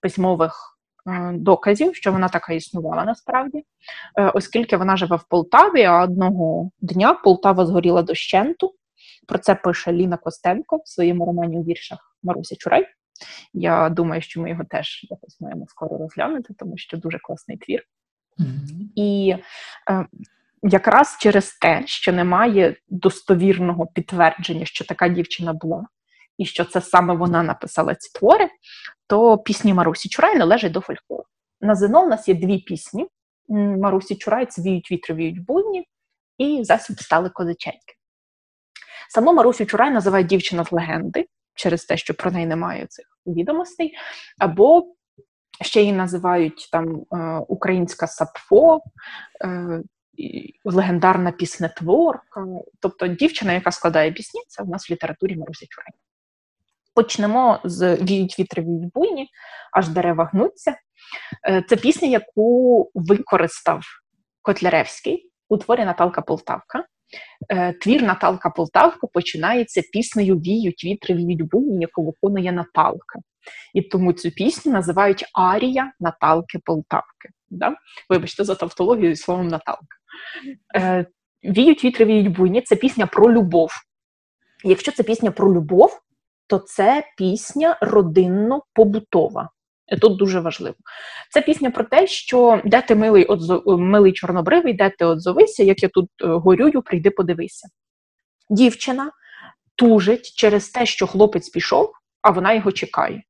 письмових е, доказів, що вона така існувала насправді, е, оскільки вона живе в Полтаві, а одного дня Полтава згоріла дощенту. Про це пише Ліна Костенко в своєму романі у віршах Маруся Чурай. Я думаю, що ми його теж якось маємо скоро розглянути, тому що дуже класний твір. Mm-hmm. І е, якраз через те, що немає достовірного підтвердження, що така дівчина була, і що це саме вона написала ці твори, то пісні Марусі Чурай належать до фольклору. На ЗНО в нас є дві пісні: Марусі Чурай це віють вітри, віють будні, і засіб стали козаченьки. Саму Марусю Чурай називають дівчина з легенди через те, що про неї немає цих відомостей, або ще її називають там е, українська сапфо, е, легендарна піснетворка, тобто дівчина, яка складає пісні, це в нас в літературі Марусі Чурай. Почнемо з «Віють вітри, віють буйні, аж дерева гнуться. Е, це пісня, яку використав Котляревський у творі Наталка Полтавка. Е, твір Наталка Полтавка починається піснею Віють вітри віють буйні, яку виконує Наталка. І тому цю пісню називають Арія Наталки Полтавки. Да? Вибачте, за тавтологію словом Наталка. Е, Віють вітри віють буйні це пісня про любов. Якщо це пісня про любов, то це пісня родинно-побутова. Тут дуже важливо. Це пісня про те, що де ти милий отзов... милий чорнобривий, де ти отзовися, як я тут е, горюю, прийди, подивися. Дівчина тужить через те, що хлопець пішов, а вона його чекає.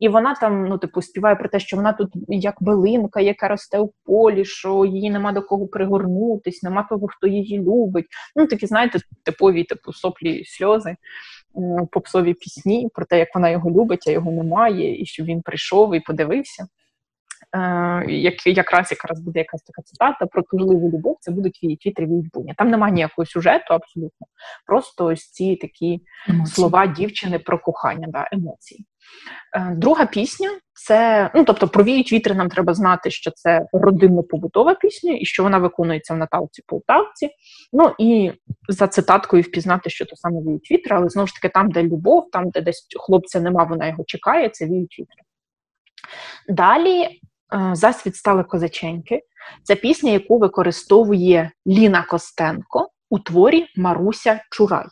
І вона там, ну, типу, співає про те, що вона тут як билинка, яка росте у полі, що її нема до кого пригорнутись, нема того, хто її любить. Ну, такі, знаєте, типові, типу, соплі сльози, попсові пісні про те, як вона його любить, а його немає, і щоб він прийшов і подивився. Е, як, Якраз якраз буде якась така цитата про тужливу любов, це будуть вітри відбуття. Там немає ніякого сюжету, абсолютно. Просто ось ці такі емоції. слова дівчини про кохання, да, емоції. Е, друга пісня це, ну тобто, про віють вітри нам треба знати, що це родинно-побутова пісня, і що вона виконується в Наталці Полтавці. Ну і за цитаткою впізнати, що то саме віють вітри, але знову ж таки, там, де любов, там, де десь хлопця нема, вона його чекає, це віють вітри. Далі е, засвіт стали козаченьки. Це пісня, яку використовує Ліна Костенко у творі Маруся Чурай.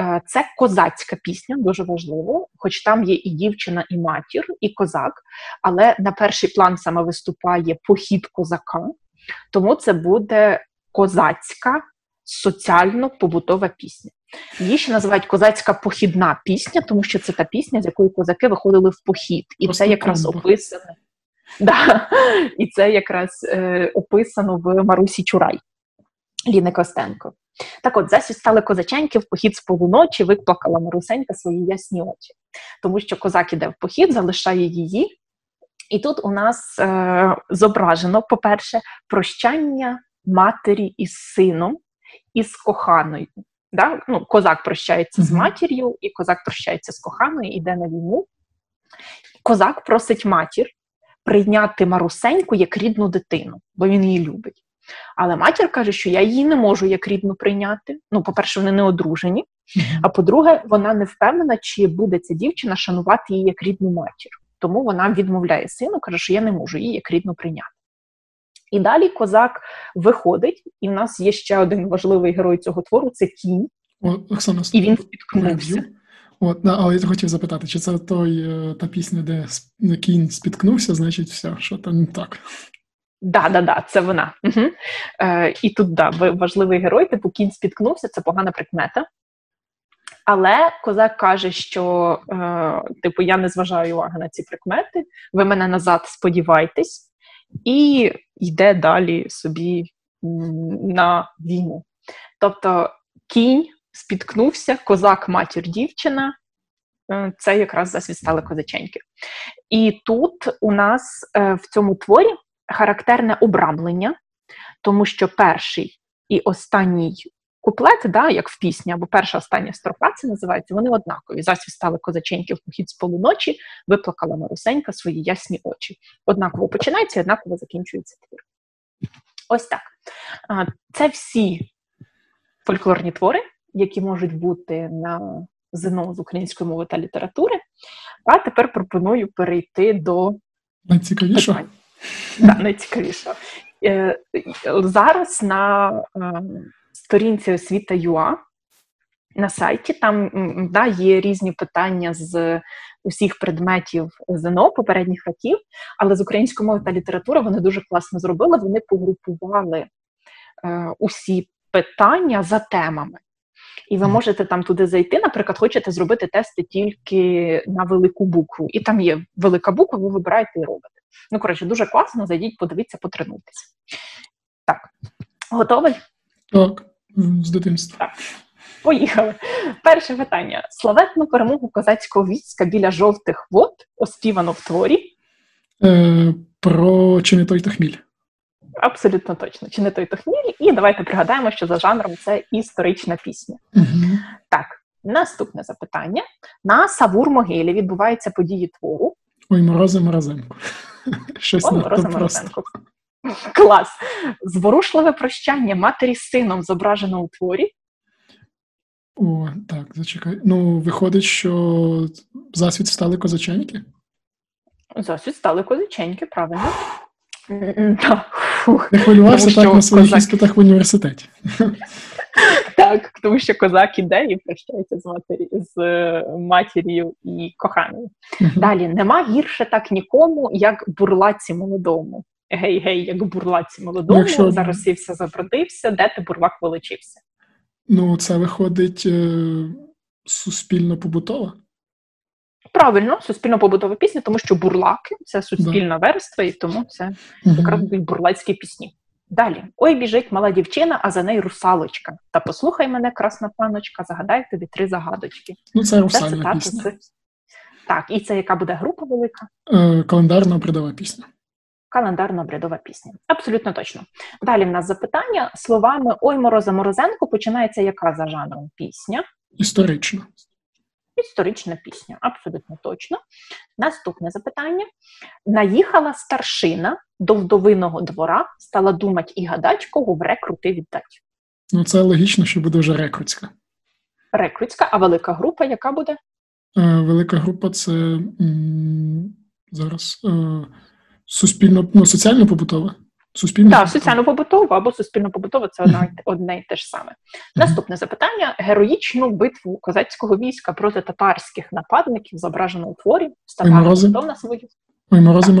Е, це козацька пісня, дуже важливо, хоч там є і дівчина, і матір, і козак, але на перший план саме виступає похід козака, тому це буде козацька соціально-побутова пісня. Її ще називають козацька похідна пісня, тому що це та пісня, з якої козаки виходили в похід. І Просто це якраз описано. <laughs> Да, І це якраз е, описано в Марусі Чурай Ліни Костенко. Так от, засіб стали козаченьки в похід з полуночі, виплакала Марусенька свої ясні очі, тому що козак іде в похід, залишає її. І тут у нас е, зображено, по-перше, прощання матері із сином і з коханою. Да? Ну, Козак прощається mm-hmm. з матір'ю, і козак прощається з коханою, іде на війну. Козак просить матір прийняти Марусеньку як рідну дитину, бо він її любить. Але матір каже, що я її не можу як рідну прийняти. Ну, по-перше, вони не одружені. А по-друге, вона не впевнена, чи буде ця дівчина шанувати її як рідну матір. Тому вона відмовляє сину, каже, що я не можу її як рідну прийняти. І далі козак виходить, і в нас є ще один важливий герой цього твору це кінь. О, Оксана, і він спіткнувся. От, але я хотів запитати, чи це той е, та пісня, де кінь спіткнувся, значить, все, що там не так. Да, да, да, це вона. Угу. Е, І тут да, важливий герой, типу кінь спіткнувся, це погана прикмета. Але козак каже, що е, типу, я не зважаю уваги на ці прикмети, ви мене назад сподівайтесь, і йде далі собі на війну. Тобто кінь спіткнувся, козак, матір, дівчина. Е, це якраз засвіт стали козаченьки. І тут у нас е, в цьому творі характерне обрамлення, тому що перший і останній куплет, да, як в пісні, або перша остання строка це називається, вони однакові. Засві стали козаченьки в похід з полуночі, виплакала Марусенька свої ясні очі. Однаково починається і однаково закінчується твір. Ось так. Це всі фольклорні твори, які можуть бути на ЗНО з української мови та літератури. А тепер пропоную перейти до найцікавішого. Да, найцікавішого. Е, зараз на е, сторінці освіта ЮА на сайті там да, є різні питання з усіх предметів ЗНО попередніх років, але з української мови та літератури вони дуже класно зробили. Вони погрупували е, усі питання за темами. І ви можете там туди зайти, наприклад, хочете зробити тести тільки на велику букву. І там є велика буква, ви вибираєте і робите. Ну, коротше, дуже класно, зайдіть, подивіться, потренуйтесь. Так, готовий? Так, з дитинства. Так. Поїхали. Перше питання: славетну перемогу козацького війська біля жовтих вод оспівано в творі. Е, Про чи не той та хміль. Абсолютно точно, чи не той то хміль. І давайте пригадаємо, що за жанром це історична пісня. Угу. Так, наступне запитання: на Савур могилі відбуваються події твору. Ой, морози Морозенко. <laughs> Щось Ой, Морози Морозенко. <laughs> Клас. Зворушливе прощання матері з сином зображено у творі. О, так, зачекай. Ну, виходить, що засвіт стали козаченьки? Засвіт стали козаченьки, правильно. Не хвилювався так на своїх іспитах в університеті. <laughs> Так, тому що козак іде і прощається з матері з е, матір'ю і коханою. Далі нема гірше так нікому, як бурлаці молодому. Гей, гей, як бурлаці молодому, Якщо... зараз сівся, забродився, де ти бурлак величився. Ну, це виходить е, суспільно побутова. Правильно, суспільно побутова пісня, тому що бурлаки це суспільна да. верства, і тому це угу. якраз будуть бурлацькі пісні. Далі ой біжить мала дівчина, а за нею русалочка. Та послухай мене, красна паночка, загадай тобі три загадочки. Ну, це русальна пісня. Це... Так, і це яка буде група велика? Е, Календарна обрядова пісня. Календарна обрядова пісня. Абсолютно точно. Далі в нас запитання словами Ой Мороза Морозенко починається яка за жанром пісня? Історична. Історична пісня, абсолютно точно. Наступне запитання: наїхала старшина до вдовиного двора, стала думать і гадать, кого в рекрути віддать. Ну, це логічно, що буде вже рекрутська. Рекрутська, а велика група яка буде? Е, велика група це м, зараз е, суспільно, ну, соціально побутова. Суспільно Так, соціально-побутова або суспільно-побутова це <clears throat> одне, одне і те ж саме. Наступне запитання: героїчну битву козацького війська проти татарських нападників зображено у творі. Ой, хто на свою. Ой, Морози він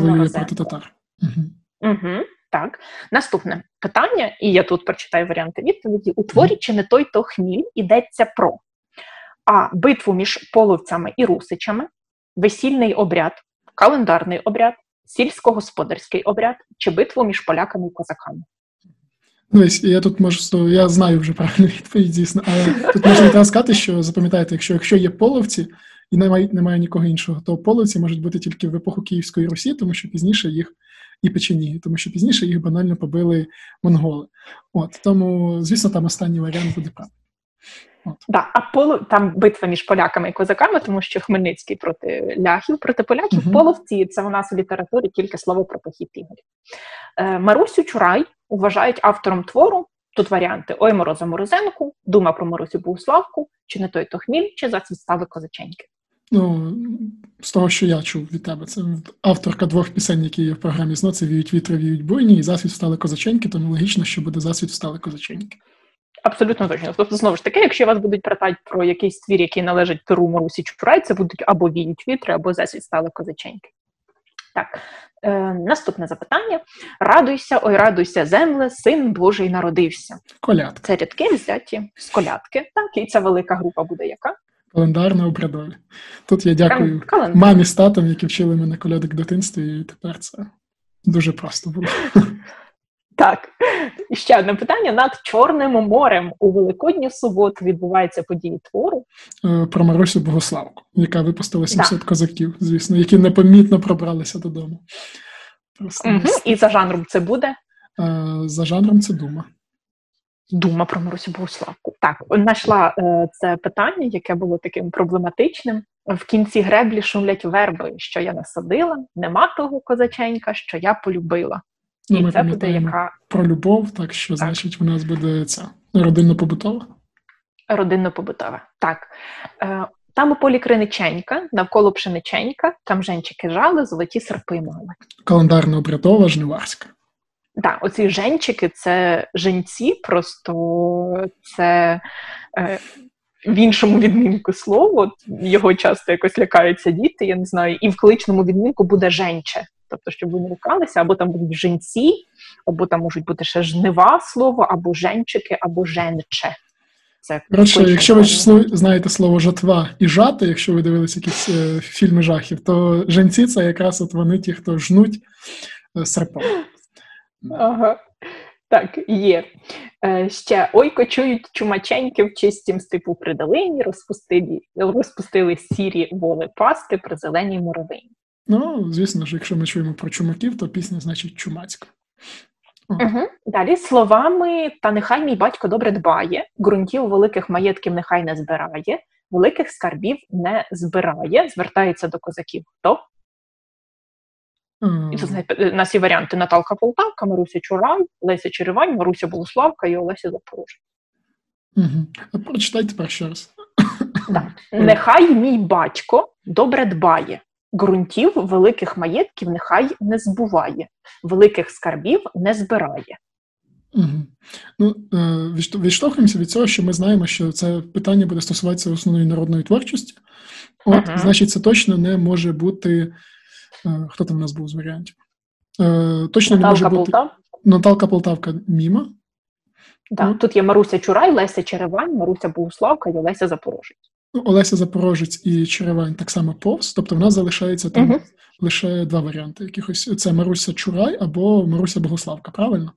воює проти татар. Угу, Так. Наступне питання, і я тут прочитаю варіанти відповіді: у творі чи не той то хміль йдеться про А. Битву між половцями і русичами, весільний обряд, календарний обряд, сільськогосподарський обряд чи битву між поляками і козаками? Ну, я тут можу я знаю вже правильну відповідь, дійсно, але тут можна сказати, що запам'ятайте, якщо якщо є половці і немає немає нікого іншого, то половці можуть бути тільки в епоху Київської Русі, тому що пізніше їх і печені, тому що пізніше їх банально побили монголи. От тому, звісно, там останній варіант буде правильний. Да, а полу там битва між поляками і козаками, тому що Хмельницький проти ляхів, проти поляків, uh-huh. половці це у нас у літературі тільки слово про похід ігорів. Е, Марусю Чурай вважають автором твору. Тут варіанти Ой Мороза Морозенку, Дума про Марусю Богуславку, чи не той то хміль, чи зацвістави козаченьки. Ну, з того, що я чув від тебе, це авторка двох пісень, які є в програмі ЗНО, це віють вітри, віють буйні, і засвіт встали козаченьки, тому логічно, що буде засвіт встали козаченьки. Абсолютно точно. Тобто, знову ж таки, якщо вас будуть питати про якийсь твір, який належить Перу Марусі Чурай, це будуть або віють вітри, або засвіт стали козаченьки. Так, е, наступне запитання: радуйся, ой, радуйся, земле, син Божий народився. Колядка. Це рядки взяті з колядки. Так, і ця велика група буде яка? Календарна обрядові. Тут я дякую Календар. мамі з татом, які вчили мене колядок в дитинстві, і тепер це дуже просто було. Так, і ще одне питання: над Чорним морем у Великодню суботу відбуваються події твору. Е, про Марусю Богославку, яка випустила 700 да. козаків, звісно, які непомітно пробралися додому. Просто угу. І за жанром це буде? Е, за жанром це дума. Дума про Марусю Богославку. Так, знайшла е, це питання, яке було таким проблематичним. В кінці греблі шумлять верби, що я насадила, нема того козаченька, що я полюбила. Ну, І ми це буде яка про любов, так що, так. значить, у нас буде ця родинно-побутова. Родинно-побутова. Так. Е, там у полі криниченька, навколо пшениченька, там женчики жали, золоті серпи мали. Календарно-обрядова, жниварська. Так, оці женчики це женці, просто це е, в іншому відмінку слово. Його часто якось лякаються діти, я не знаю, і в кличному відмінку буде женче. Тобто, щоб ви не лякалися, або там будуть женці, або там можуть бути ще жнива слово, або женчики, або женче. Це Коротше, якщо ви знаєте слово жатва і жати, якщо ви дивилися якісь е, фільми жахів, то женці це якраз от вони ті, хто жнуть е, серпом. Ага. Так, є. Е, Ще ой, кочують чумаченьки в чистім степу при долині, розпустили, розпустили сірі воли пасти при зеленій муравині. Ну, звісно ж, якщо ми чуємо про чумаків, то пісня значить чумацька. Угу. Далі словами та нехай мій батько добре дбає, ґрунтів великих маєтків нехай не збирає, великих скарбів не збирає, звертається до козаків. Хто? Mm. І тут у нас є варіанти Наталка Полтавка, Маруся Чурай, Леся Черевань, Маруся Богуславка і Олеся Запорожець. Угу. А прочитай тепер ще раз. Да. Нехай мій батько добре дбає, ґрунтів великих маєтків нехай не збуває, великих скарбів не збирає. Угу. Ну, е, Відштовхуємося від цього, що ми знаємо, що це питання буде стосуватися основної народної творчості. От, uh Значить, це точно не може бути. Е, хто там у нас був з варіантів? Е, точно Наталка не може бути Полтав? Наталка Полтавка міма. Да. Тут є Маруся Чурай, Леся Черевань, Маруся Богуславка і Олеся Запорожець. Ну, Олеся Запорожець і Черевань так само повз, тобто в нас залишається там uh лише два варіанти. Якихось це Маруся Чурай або Маруся Богославка, правильно?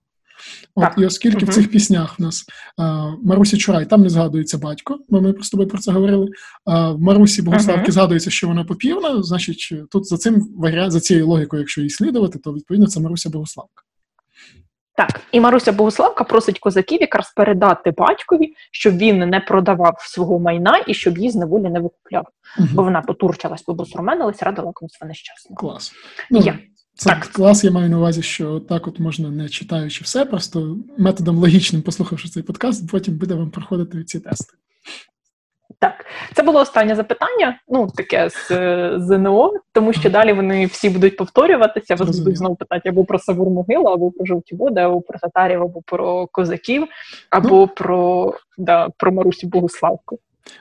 От, І оскільки uh в цих піснях в нас а, Марусі Чурай там не згадується батько, бо ми просто тобою про це говорили. А в Марусі Богославки uh згадується, що вона попівна, значить, тут за цим варіант, за цією логікою, якщо її слідувати, то відповідно це Маруся Богославка. Так, і Маруся Богославка просить козаків якраз передати батькові, щоб він не продавав свого майна і щоб її з неволі не викупляв. Угу. Бо вона потурчалась, побосурменилась, радила комусь нещасно. Клас. Ну, я. Це так. клас, я маю на увазі, що так от можна, не читаючи все, просто методом логічним, послухавши цей подкаст, потім буде вам проходити ці тести. Так, це було останнє запитання, ну таке з ЗНО, тому що далі вони всі будуть повторюватися. Вас будуть знову питати або про Савур Могилу, або про жовті води, або про татарів, або про козаків, або ну, про да, про Марусю Богославку.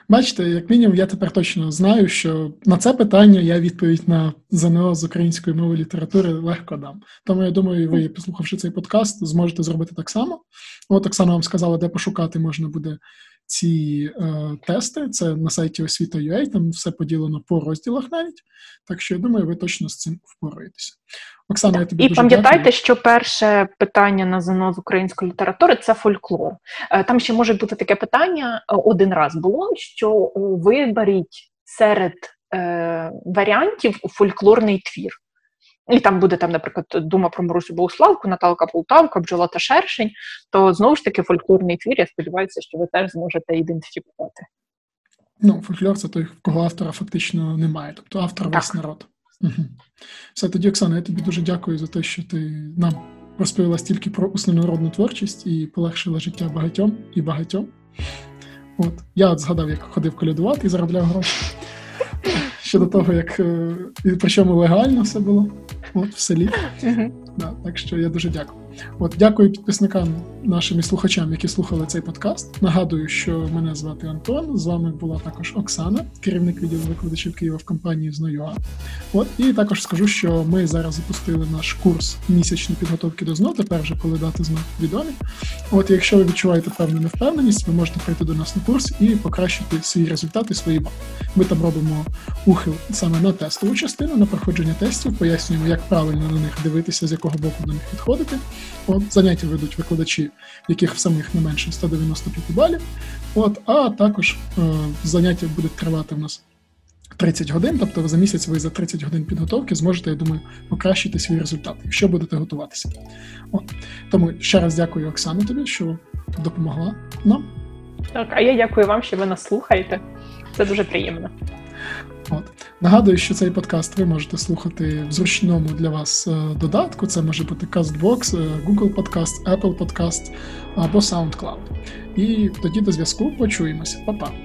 Бачите, як мінімум, я тепер точно знаю, що на це питання я відповідь на ЗНО з української мови літератури легко дам. Тому я думаю, ви, послухавши цей подкаст, зможете зробити так само. От Оксана вам сказала, де пошукати можна буде ці е, тести. Це на сайті освіта.ua, там все поділено по розділах навіть. Так що я думаю, ви точно з цим впораєтеся. Оксана, я тобі і дуже пам'ятайте, дякую. що перше питання на ЗНО з української літератури це фольклор. Е, там ще може бути таке питання е, один раз було: що виберіть серед е, варіантів фольклорний твір. І там буде, там, наприклад, дума про Марусю Богославку, Наталка Полтавка, бджола та шершень, то знову ж таки фольклорний твір. Я сподіваюся, що ви теж зможете ідентифікувати. Ну, фольклор це той, в кого автора фактично немає, тобто автор так. весь народ. Угу. Все, тоді, Оксана, я тобі дуже дякую за те, що ти нам розповіла стільки про народну творчість і полегшила життя багатьом і багатьом. От я от згадав, як ходив колядувати і заробляв гроші щодо того, як е, і причому легально все було от, в селі. Да, Так що я дуже дякую. От дякую підписникам, нашим і слухачам, які слухали цей подкаст. Нагадую, що мене звати Антон. З вами була також Оксана, керівник відділу викладачів Києва в компанії «Зною.А». От і також скажу, що ми зараз запустили наш курс місячної підготовки до ЗНО. Тепер вже коли дати знак відомі. От, якщо ви відчуваєте певну невпевненість, ви можете прийти до нас на курс і покращити свої результати, свої бали. Ми там робимо ухил саме на тестову частину, на проходження тестів, пояснюємо, як правильно на них дивитися, з якого боку до них підходити. От заняття ведуть викладачі, яких в самих не менше 195 балів. От, а також е, заняття будуть тривати в нас 30 годин, тобто за місяць ви за 30 годин підготовки зможете, я думаю, покращити свій результат, якщо будете готуватися. От. Тому ще раз дякую, Оксану, тобі, що допомогла нам. Так, а я дякую вам, що ви нас слухаєте. Це дуже приємно. От нагадую, що цей подкаст ви можете слухати в зручному для вас е, додатку. Це може бути CastBox, е, Google Podcast, Apple Podcast або SoundCloud. І тоді до зв'язку почуємося. Па-па!